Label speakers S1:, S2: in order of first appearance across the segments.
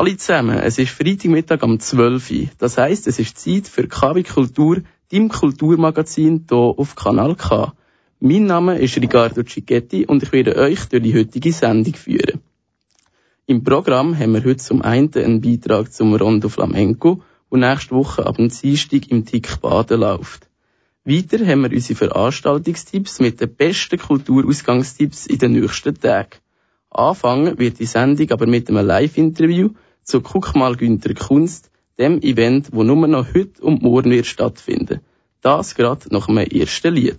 S1: alle zusammen, es ist Freitagmittag um 12 Uhr. Das heisst, es ist Zeit für KW Kultur, dein Kulturmagazin hier auf Kanal K. Mein Name ist Ricardo Cicchetti und ich werde euch durch die heutige Sendung führen. Im Programm haben wir heute zum einen einen Beitrag zum Rondo Flamenco und nächste Woche ab dem Dienstag im Tick Baden läuft. Weiter haben wir unsere Veranstaltungstipps mit den besten Kulturausgangstipps in den nächsten Tagen. Anfangen wird die Sendung aber mit einem Live-Interview zu Guck mal Günther Kunst, dem Event, wo nur noch heute und morgen wird stattfinden. Das gerade nach einem ersten Lied.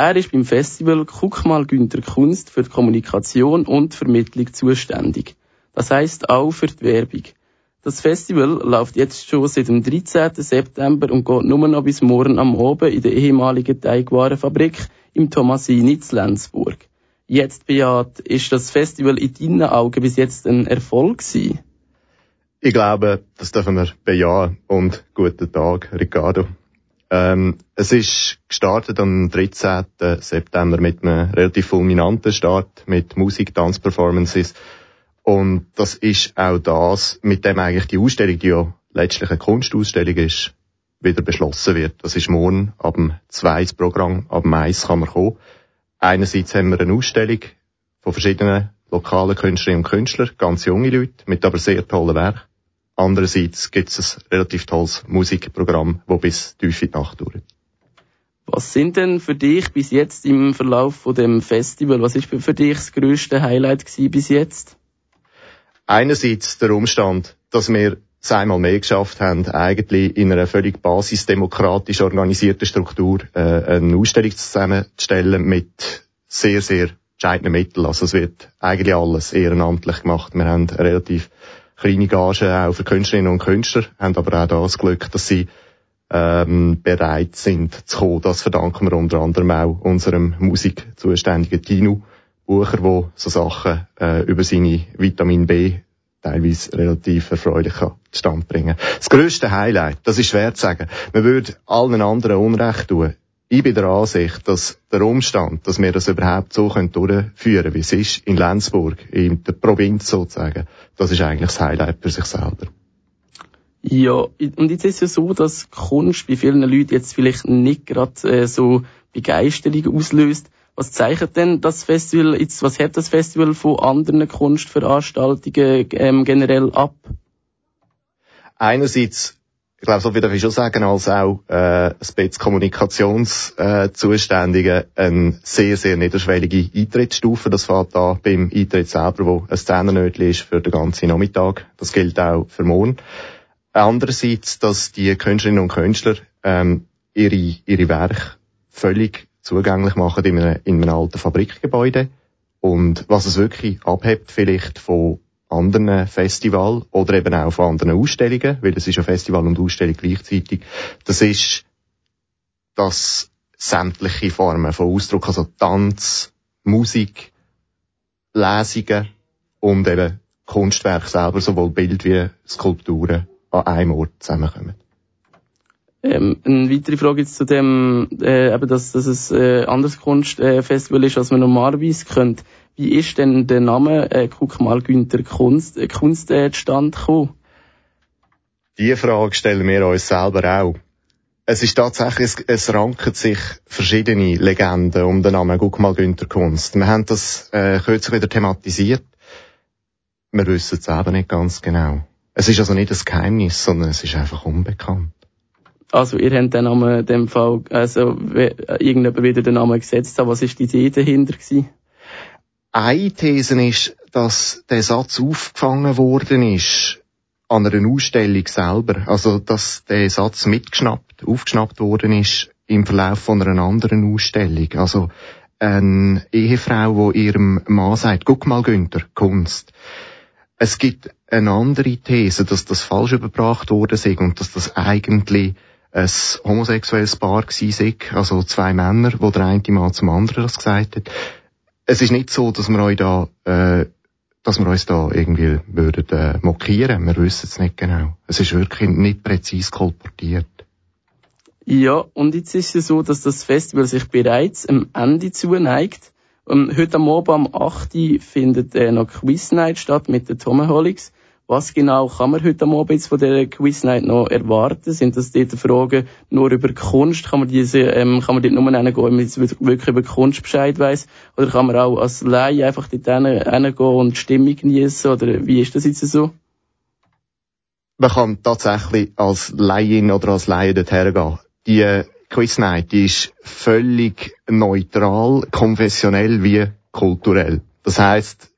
S1: Er ist beim Festival Guck mal Günther Kunst für die Kommunikation und Vermittlung zuständig. Das heißt auch für die Werbung. Das Festival läuft jetzt schon seit dem 13. September und geht nur noch bis morgen am Abend in der ehemaligen Teigwarenfabrik im Thomasini in Lenzburg. Jetzt, Beat, ist das Festival in deinen Augen bis jetzt ein Erfolg gewesen?
S2: Ich glaube, das dürfen wir bejahen. Und guten Tag, Ricardo. Ähm, es ist gestartet am 13. September mit einem relativ fulminanten Start mit Musik, Tanzperformances. Und das ist auch das, mit dem eigentlich die Ausstellung, die ja letztlich eine Kunstausstellung ist, wieder beschlossen wird. Das ist morgen ab dem 2. Programm, ab dem 1 kann man kommen. Einerseits haben wir eine Ausstellung von verschiedenen lokalen Künstlerinnen und Künstlern, ganz junge Leute, mit aber sehr tollen Werken. Andererseits gibt es ein relativ tolles Musikprogramm, das bis tief in die Nacht dauert.
S1: Was sind denn für dich bis jetzt im Verlauf von dem Festival, was ist für dich das grösste Highlight bis jetzt?
S2: Einerseits der Umstand, dass wir es einmal mehr geschafft haben, eigentlich in einer völlig basisdemokratisch organisierten Struktur äh, eine Ausstellung zusammenzustellen mit sehr, sehr entscheidenden Mitteln. Also es wird eigentlich alles ehrenamtlich gemacht. Wir haben relativ kleine Gagen auch für Künstlerinnen und Künstler, haben aber auch das Glück, dass sie ähm, bereit sind zu kommen. Das verdanken wir unter anderem auch unserem Musikzuständigen Tino Bucher, wo so Sachen äh, über seine Vitamin B teilweise relativ erfreulich zustande bringen Das grösste Highlight, das ist schwer zu sagen. Man würde allen anderen Unrecht tun. Ich bin der Ansicht, dass der Umstand, dass wir das überhaupt so durchführen können, wie es ist, in Lenzburg, in der Provinz sozusagen, das ist eigentlich das Highlight für sich selber.
S1: Ja, und jetzt ist es ja so, dass Kunst bei vielen Leuten jetzt vielleicht nicht gerade äh, so Begeisterung auslöst. Was zeichnet denn das Festival, jetzt, was hat das Festival von anderen Kunstveranstaltungen ähm, generell ab?
S2: Einerseits, ich glaube, so darf ich schon sagen, als auch äh, Spitz Kommunikationszuständige äh, eine sehr, sehr niederschwellige Eintrittsstufe. Das fährt da beim Eintritt selber, wo ein Zehnerötchen ist für den ganzen Nachmittag. Das gilt auch für morgen. Andererseits, dass die Künstlerinnen und Künstler ähm, ihre, ihre Werke völlig zugänglich machen in einem, in einem alten Fabrikgebäude. Und was es wirklich abhebt vielleicht von anderen Festivals oder eben auch von anderen Ausstellungen, weil es ist ja Festival und Ausstellung gleichzeitig, das ist, dass sämtliche Formen von Ausdruck, also Tanz, Musik, Lesungen und eben Kunstwerk selber, sowohl Bild wie Skulpturen, an einem Ort zusammenkommen.
S1: Ähm, eine weitere Frage jetzt zu dem, äh, eben, dass, dass es äh, anderes Kunstfestival äh, ist, als man normalerweise kennt. Wie ist denn der Name, äh, guck mal, Günther Kunst, äh, Kunst äh, zustande gekommen?
S2: Die Frage stellen wir uns selber auch. Es ist tatsächlich, es, es ranken sich verschiedene Legenden um den Namen Guck mal Günther Kunst. Wir haben das äh, kürzlich wieder thematisiert. Wir wissen es eben nicht ganz genau. Es ist also nicht ein Geheimnis, sondern es ist einfach unbekannt.
S1: Also ihr habt den Namen in dem Fall, also irgendjemand wieder den Namen gesetzt hat. Was ist die Idee dahinter gewesen?
S2: Eine These ist, dass der Satz aufgefangen worden ist an einer Ausstellung selber. Also, dass der Satz mitgeschnappt, aufgeschnappt worden ist im Verlauf von einer anderen Ausstellung. Also, eine Ehefrau, die ihrem Mann sagt, guck mal Günther, Kunst. Es gibt eine andere These, dass das falsch überbracht worden ist und dass das eigentlich ein homosexuelles Paar war, also zwei Männer, wo der eine Mann zum anderen das gesagt hat. Es ist nicht so, dass wir euch da, äh, dass wir uns da irgendwie würden, äh, mokieren. Wir wissen es nicht genau. Es ist wirklich nicht präzise kolportiert.
S1: Ja, und jetzt ist es so, dass das Festival sich bereits am Ende zuneigt. Um, heute am Abend am 8. findet äh, noch Quiz Night statt mit den Tomaholics. Was genau kann man heute Abend von der Quiz Night noch erwarten? Sind das dort Fragen nur über Kunst? Kann man diese, ähm, kann man dort nur hingehen, wenn man jetzt wirklich über Kunst Bescheid weiss? Oder kann man auch als Laie einfach dort hingehen und die Stimmung genießen? Oder wie ist das jetzt so?
S2: Man kann tatsächlich als Laien oder als Laie dort hergehen. Die Quiz Night, die ist völlig neutral, konfessionell wie kulturell. Das heißt,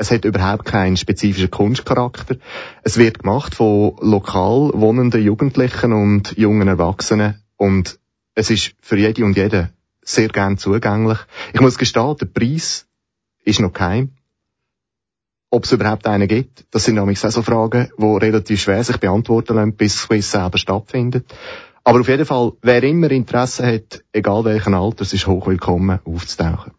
S2: es hat überhaupt keinen spezifischen Kunstcharakter. Es wird gemacht von lokal wohnenden Jugendlichen und jungen Erwachsenen und es ist für jede und jeden sehr gern zugänglich. Ich muss gestehen, der Preis ist noch geheim. Ob es überhaupt einen gibt, das sind nämlich auch so Fragen, die relativ schwer sich beantworten lassen, bis Quiz selber stattfindet. Aber auf jeden Fall, wer immer Interesse hat, egal welchen Alters, ist hochwillkommen aufzutauchen.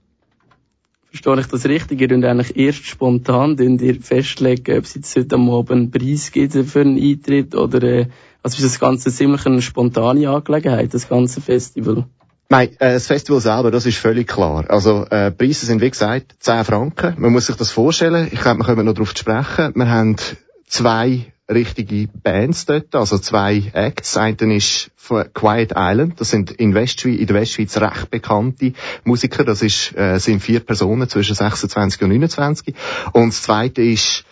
S1: Verstehe ich das richtig? Ihr könnt eigentlich erst spontan ihr festlegen, ob es jetzt heute Abend einen Preis gibt für einen Eintritt oder, äh, also ist das Ganze ziemlich eine spontane Angelegenheit, das ganze Festival?
S2: Nein, äh, das Festival selber, das ist völlig klar. Also, äh, Preise sind, wie gesagt, 10 Franken. Man muss sich das vorstellen. Ich glaube, wir können noch darauf sprechen. Wir haben zwei richtige Bands dort, also zwei Acts. Das eine ist Quiet Island, das sind in, Westschweiz, in der Westschweiz recht bekannte Musiker, das ist, äh, sind vier Personen zwischen 26 und 29. Und das zweite ist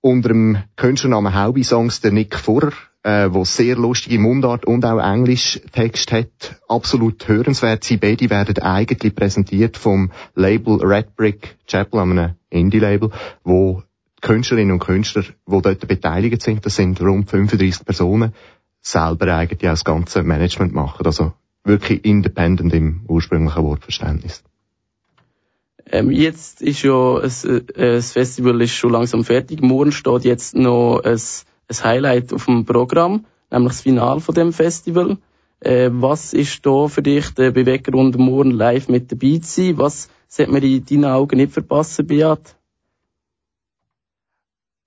S2: unter dem Künstlernamen Hauby Songs der Nick Furrer, äh, wo sehr lustige Mundart und auch Englisch Text hat. Absolut hörenswert. Sie beide werden eigentlich präsentiert vom Label Red Brick Chapel, einem Indie-Label, wo Künstlerinnen und Künstler, die dort beteiligt sind, das sind rund 35 Personen, selber eigentlich auch das ganze Management machen. Also wirklich independent im ursprünglichen Wortverständnis.
S1: Ähm, jetzt ist ja es, äh, das Festival ist schon langsam fertig. Morgen steht jetzt noch ein, ein Highlight auf dem Programm, nämlich das Finale von dem Festival. Äh, was ist da für dich der Beweggrund, morgen live mit dabei zu sein? Was sollte man in deinen Augen nicht verpassen, Beat?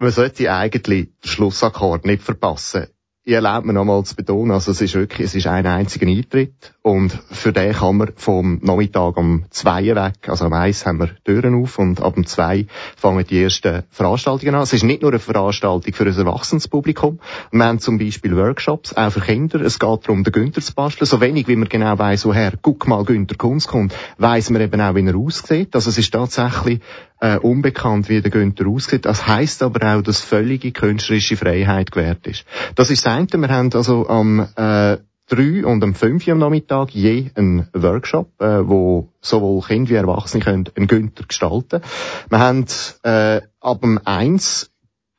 S2: Man sollte eigentlich den Schlussakkord nicht verpassen ich erlaube mir nochmal zu betonen, also es ist wirklich, es ist ein einziger Eintritt und für den kann man vom Nachmittag um zwei weg, also am eins haben wir Türen auf und ab um zwei fangen die ersten Veranstaltungen an. Es ist nicht nur eine Veranstaltung für ein Erwachsenenpublikum. Wir haben zum Beispiel Workshops, auch für Kinder. Es geht darum, den Günther zu basteln. So wenig, wie man genau weiss, woher, guck mal, Günther Kunst kommt, weiss man eben auch, wie er aussieht. Also es ist tatsächlich äh, unbekannt, wie der Günther aussieht. Das heisst aber auch, dass völlige künstlerische Freiheit gewährt ist. Das ist das eine. Wir haben also am äh, 3 und am 5 am Nachmittag je einen Workshop, äh, wo sowohl Kinder wie Erwachsene können einen Günther gestalten. Wir haben äh, ab dem 1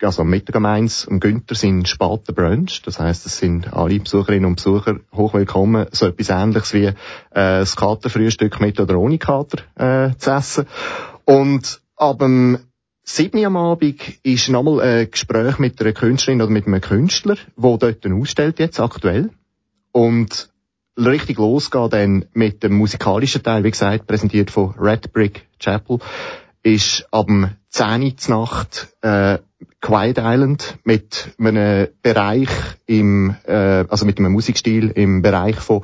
S2: also am Mittag um eins, am Günther sind später Brunch. Das heisst, es sind alle Besucherinnen und Besucher hochwillkommen, so etwas ähnliches wie äh, das Katerfrühstück mit oder ohne Kater äh, zu essen. Und ab dem 7. am Abend ist nochmal ein Gespräch mit einer Künstlerin oder mit einem Künstler, der dort ausstellt jetzt aktuell. Und richtig losgeht dann mit dem musikalischen Teil, wie gesagt, präsentiert von Red Brick Chapel, ist ab dem 10. Nacht äh, Quiet Island mit einem Bereich im, äh, also mit einem Musikstil im Bereich von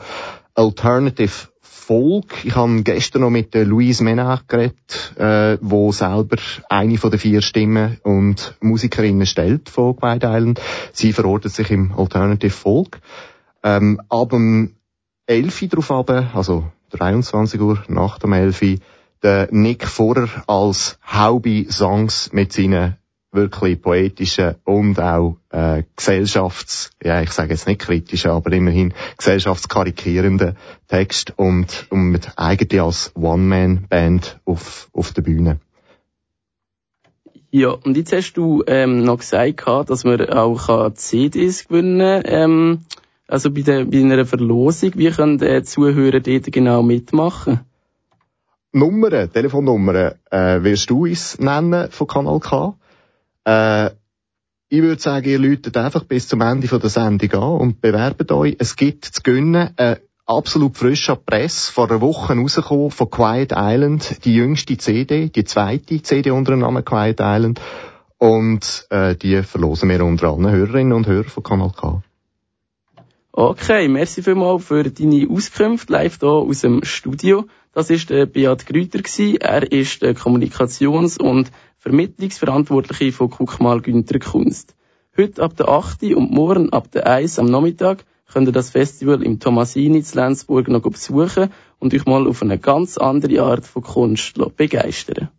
S2: Alternative Folk. Ich habe gestern noch mit der Louise Menard geredet, äh, wo selber eine von den vier Stimmen und Musikerinnen stellt von Quiet Island. Sie verortet sich im Alternative Folk. Ähm, ab dem 11 Uhr drauf also 23 Uhr nach dem 11 Uhr, der Nick Vorer als Haubi Songs mit seinen wirklich poetischen und auch äh, gesellschafts, ja ich sage jetzt nicht kritischen, aber immerhin gesellschaftskarikierenden Text und, und mit eigentlich als One-Man-Band auf, auf der Bühne.
S1: Ja, und jetzt hast du ähm, noch gesagt, dass man auch CDs gewinnen kann. Ähm, also bei, der, bei einer Verlosung, wie können die Zuhörer dort genau mitmachen?
S2: Nummern, Telefonnummern, äh, wirst du uns nennen von Kanal K? Äh, ich würde sagen, ihr läutet einfach bis zum Ende der Sendung an und bewerbt euch. Es gibt zu gönnen eine absolut frische Presse vor einer Woche rausgekommen von Quiet Island, die jüngste CD, die zweite CD unter dem Namen Quiet Island. Und äh, die verlosen wir unter allen Hörerinnen und Hörern von Kanal K.
S1: Okay, merci vielmals für deine Auskünfte live hier aus dem Studio. Das ist der Beat Grüter Er ist der Kommunikations- und Vermittlungsverantwortliche von Guckmal Günther Kunst. Heute ab der 8. und morgen ab der 1 am Nachmittag könnt ihr das Festival im Tomasini zu Lenzburg noch besuchen und euch mal auf eine ganz andere Art von Kunst begeistern.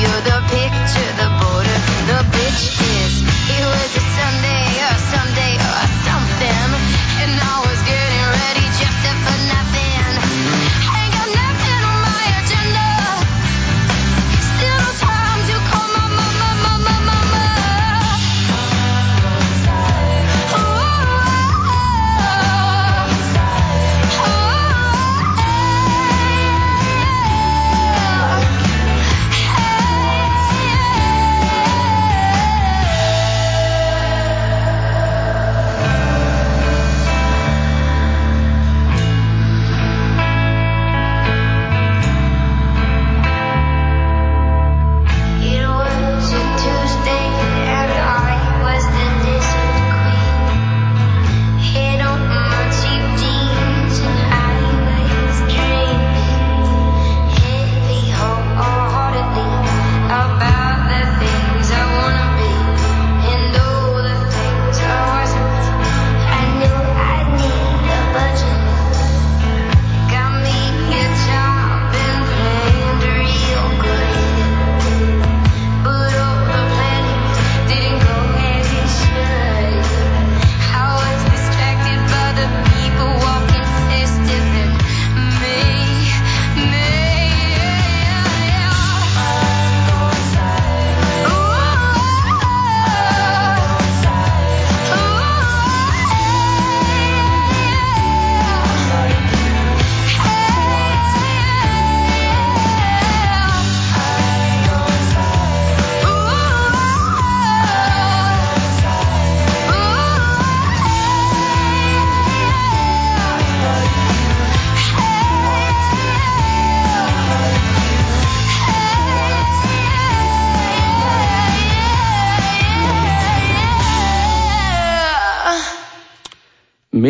S3: You're the picture, the border, the bitch kiss. It was a Sunday.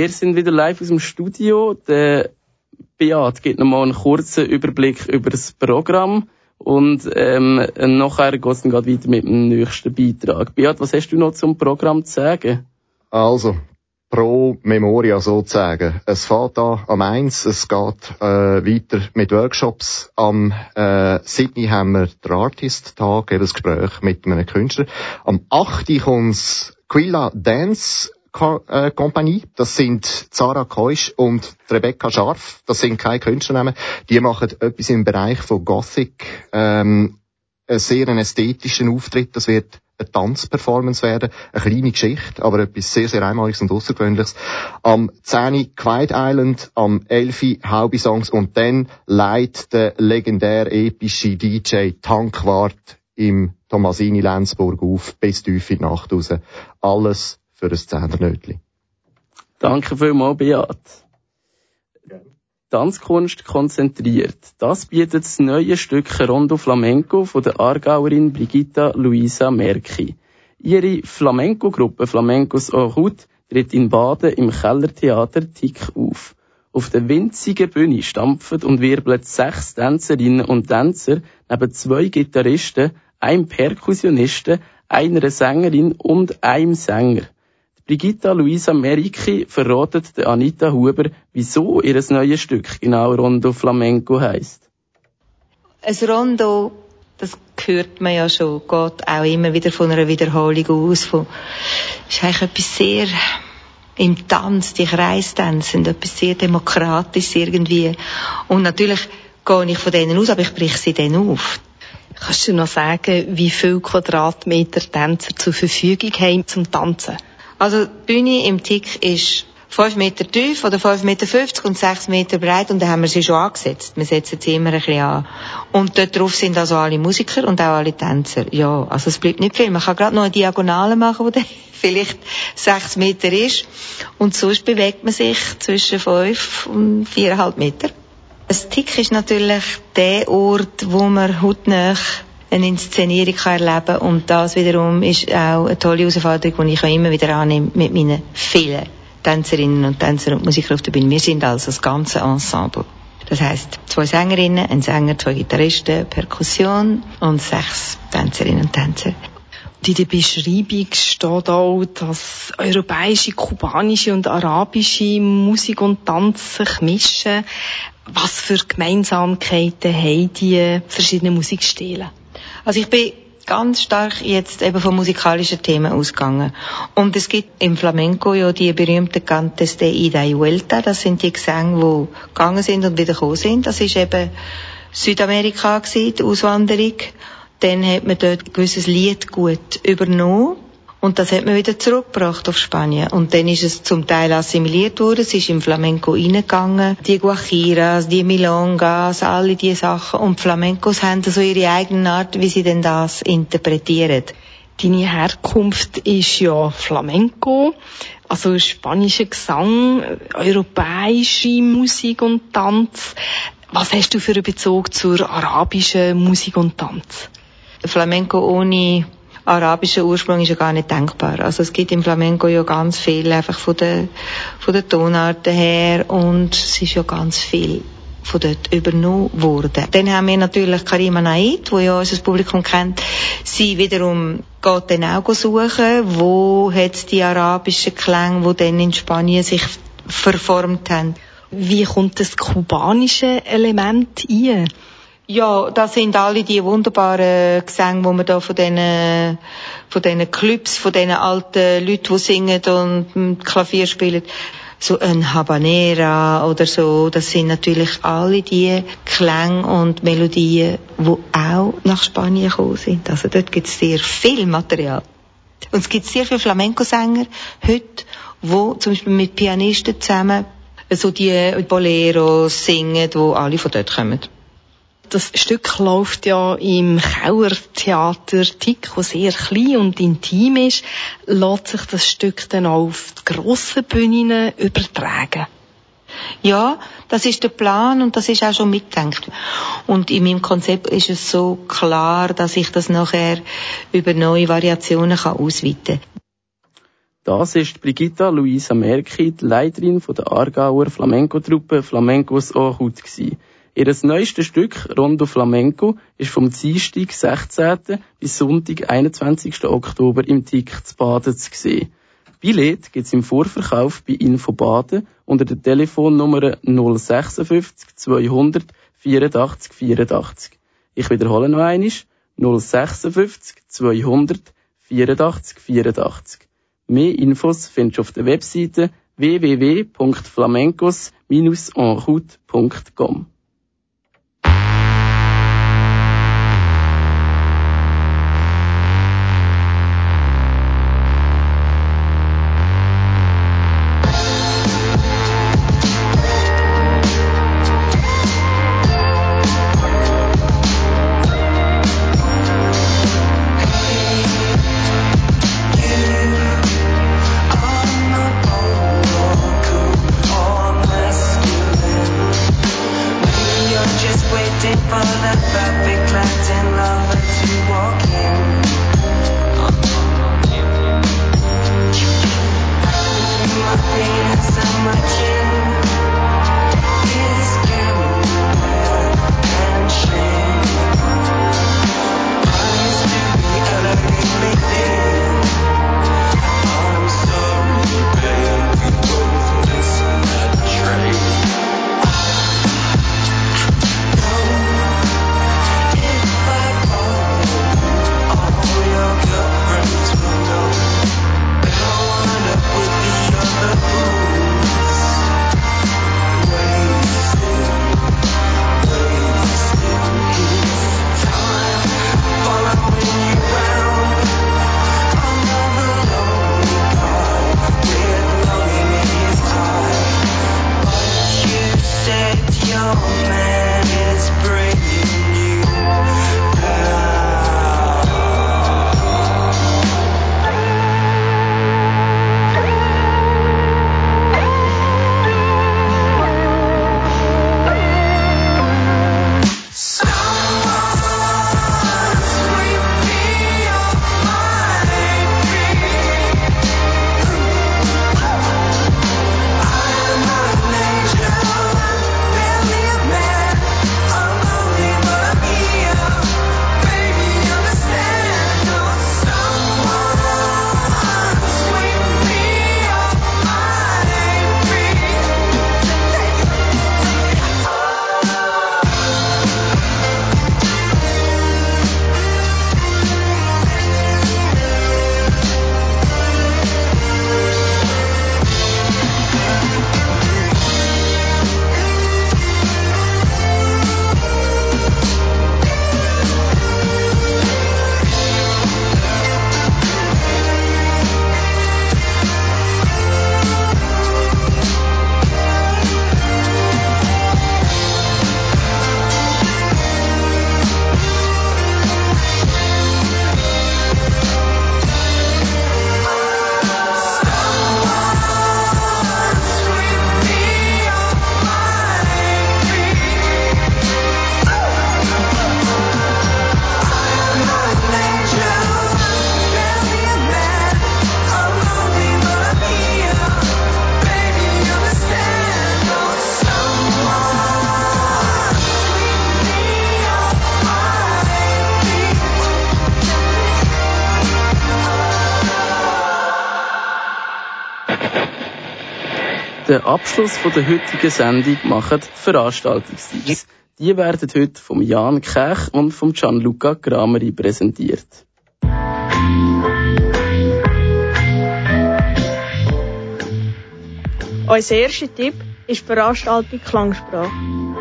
S1: Wir sind wieder live aus dem Studio. Der Beat gibt nochmal einen kurzen Überblick über das Programm. Und ähm, nachher geht es dann weiter mit dem nächsten Beitrag. Beat, was hast du noch zum Programm zu sagen?
S2: Also, pro Memoria sozusagen. Es fährt da am 1, es geht äh, weiter mit Workshops. Am äh, 7. haben wir den Artist-Tag, ein Gespräch mit einem Künstler. Am 8. kommt Quilla Dance äh, Kompanie. Das sind Zara Keusch und Rebecca Scharf. Das sind keine Künstlernamen. Die machen etwas im Bereich von Gothic. Ähm, einen sehr ästhetischen Auftritt. Das wird eine Tanzperformance werden. Eine kleine Geschichte, aber etwas sehr, sehr Einmaliges und Außergewöhnliches. Am 10. Quiet Island, am 11. Haubi Songs und dann leitet der legendär epische DJ Tankwart im Tomasini Lenzburg auf, bis tief in die Nacht raus. Alles für ein Zehnernötli.
S1: Danke vielmals, Beat. Tanzkunst konzentriert. Das bietet das neue Stück Rondo Flamenco von der Aargauerin Brigitta Luisa Merki. Ihre Flamenco-Gruppe Flamencos en Route tritt in Baden im Kellertheater Tick auf. Auf der winzigen Bühne stampfen und wirbeln sechs Tänzerinnen und Tänzer neben zwei Gitarristen, einem Perkussionisten, einer Sängerin und einem Sänger. Brigitta Luisa Meriki verratet der Anita Huber, wieso ihr neues Stück genau Rondo Flamenco heisst.
S4: Ein Rondo, das hört man ja schon, geht auch immer wieder von einer Wiederholung aus. Von, ist eigentlich etwas sehr im Tanz, die Kreistänze sind etwas sehr demokratisches irgendwie. Und natürlich gehe ich von denen aus, aber ich breche sie dann auf.
S5: Kannst du noch sagen, wie viel Quadratmeter Tänzer zur Verfügung haben zum Tanzen?
S4: Also die Bühne im Tick ist 5 Meter tief oder 5,50 Meter und 6 Meter breit und da haben wir sie schon angesetzt. Wir setzen sie immer ein bisschen an. Und dort drauf sind also alle Musiker und auch alle Tänzer. Ja, also es bleibt nicht viel. Man kann gerade noch eine Diagonale machen, die vielleicht 6 Meter ist. Und sonst bewegt man sich zwischen 5 und 4,5 Meter. Das Tick ist natürlich der Ort, wo man hautnah eine Inszenierung kann erleben und das wiederum ist auch eine tolle Herausforderung, die ich immer wieder annehme mit meinen vielen Tänzerinnen und Tänzern und Musiker auf der Bühne. Wir sind also das ganze Ensemble. Das heißt zwei Sängerinnen, ein Sänger, zwei Gitarristen, Perkussion und sechs Tänzerinnen und Tänzer.
S5: in der Beschreibung steht auch, dass europäische, kubanische und arabische Musik und Tanz sich mischen. Was für Gemeinsamkeiten haben die verschiedenen Musikstile?
S4: Also ich bin ganz stark jetzt eben von musikalischen Themen ausgegangen. Und es gibt im Flamenco ja die berühmten Cantes de Ida y Vuelta. Das sind die Gesänge, die gegangen sind und wieder gekommen sind. Das ist eben Südamerika gewesen, die Auswanderung. Dann hat man dort ein gewisses Lied gut übernommen und das hat man wieder zurückgebracht auf Spanien. Und dann ist es zum Teil assimiliert worden, es ist im Flamenco reingegangen. Die Guajiras, die Milongas, alle diese Sachen. Und Flamencos haben so ihre eigene Art, wie sie denn das interpretieren.
S5: Deine Herkunft ist ja Flamenco, also spanischer Gesang, europäische Musik und Tanz. Was hast du für einen Bezug zur arabischen Musik und Tanz?
S4: Flamenco ohne arabischen Ursprung ist ja gar nicht denkbar. Also es gibt im Flamenco ja ganz viel einfach von der, von der Tonarten her und es ist ja ganz viel von dort übernommen worden. Dann haben wir natürlich Karima Naid, wo ja unser Publikum kennt. Sie wiederum geht dann auch suchen, wo hat die arabischen Klänge, die dann in Spanien sich verformt haben.
S5: Wie kommt das kubanische Element ein?
S4: Ja, das sind alle die wunderbaren Gesänge, wo man da von diesen, von diesen Clubs, von diesen alten Leuten, die singen und Klavier spielen. So ein Habanera oder so, das sind natürlich alle die Klänge und Melodien, die auch nach Spanien gekommen sind. Also dort gibt es sehr viel Material. Und es gibt sehr viele Flamenco-Sänger heute, wo zum Beispiel mit Pianisten zusammen so die Boleros singen, wo alle von dort kommen.
S5: Das Stück läuft ja im Kauertheater Tick, das sehr klein und intim ist. Lässt sich das Stück dann auch auf die grossen Bühnen übertragen?
S4: Ja, das ist der Plan und das ist auch schon mitgedacht. Und in meinem Konzept ist es so klar, dass ich das nachher über neue Variationen kann ausweiten kann.
S6: Das ist Brigitta Luisa Merki, die Leiterin der Aargauer Flamenco-Truppe Flamencos Aarhut gewesen. Ihr neuestes Stück, Rondo Flamenco, ist vom Dienstag, 16. bis Sonntag, 21. Oktober im Tick zu Baden zu sehen. Billett gibt's im Vorverkauf bei Info Baden unter der Telefonnummer 056 200 84 84. Ich wiederhole noch einmal. 056 200 84 84. Mehr Infos findest du auf der Webseite www.flamencos-enroute.com. Abschluss von der heutigen Sendung machen Veranstaltungstipps. Die werden heute vom Jan Kech und vom Gianluca Grameri präsentiert.
S7: Unser erster Tipp ist die Veranstaltung Klangsprache.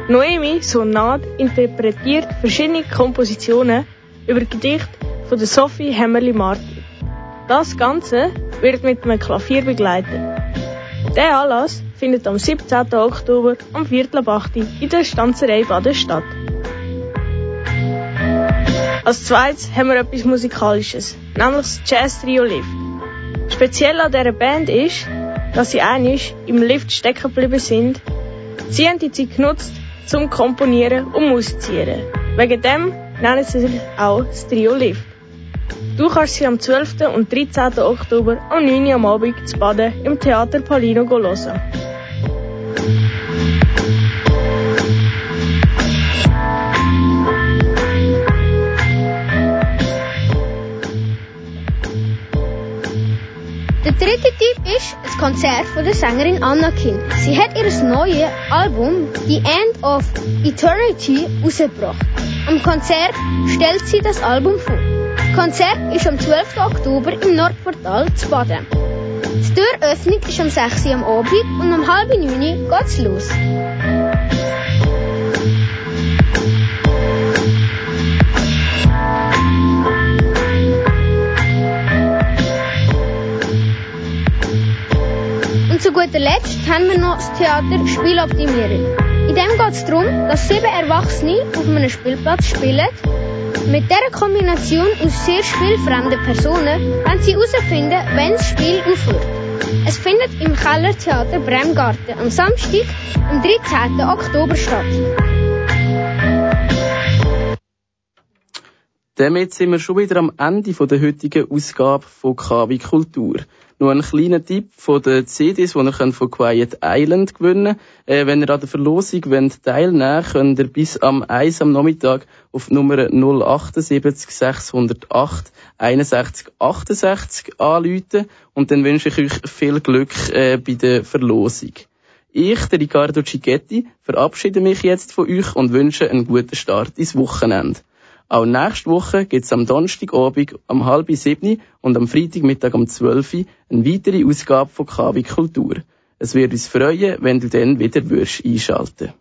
S7: Noemi Sonat interpretiert verschiedene Kompositionen über Gedichte von der Sophie Hämmerli-Martin. Das Ganze wird mit einem Klavier begleitet. Der Anlass findet am 17. Oktober um Viertel ab 8 in der Stanzerei Baden statt. Als zweites haben wir etwas Musikalisches, nämlich das Jazz Trio Lift. Speziell an dieser Band ist, dass sie einig im Lift stecken geblieben sind. Sie haben die Zeit genutzt, zum Komponieren und Musizieren. Wegen dem nennen sie sich auch das Trio Lift. Du kannst sie am 12. und 13. Oktober am 9. Uhr am Abend zu Baden im Theater Palino hören.
S8: Der dritte Typ ist das Konzert von der Sängerin Anna Kind. Sie hat ihr neues Album The End of Eternity rausgebracht. Am Konzert stellt sie das Album vor. Konzert ist am 12. Oktober im Nordportal zu Baden. Die Türöffnung ist um 6 Uhr am Abend und um halb 9 Uhr geht's los. Und zu guter Letzt haben wir noch das Theater Spieloptimierung. In dem geht es darum, dass sieben Erwachsene auf einem Spielplatz spielen. Mit dieser Kombination aus sehr spielfremden Personen wollen sie herausfinden, wenn das Spiel aufhört. Es findet im Kellertheater Bremgarten am Samstag, am 13. Oktober statt.
S1: Damit sind wir schon wieder am Ende der heutigen Ausgabe von KW Kultur. Nur ein kleiner Tipp von den CDs, die ihr von Quiet Island gewinnen könnt. Äh, wenn ihr an der Verlosung wollt teilnehmen wollt, könnt ihr bis am 1 am Nachmittag auf Nummer 078 608 61 68 anrufen und dann wünsche ich euch viel Glück äh, bei der Verlosung. Ich, der Riccardo Cicchetti, verabschiede mich jetzt von euch und wünsche einen guten Start ins Wochenende. Auch nächste Woche gibt's am Donnerstagabend um halb sieben und am Freitagmittag um zwölf eine weitere Ausgabe von KW Kultur. Es wird uns freuen, wenn du dann wieder würdest einschalten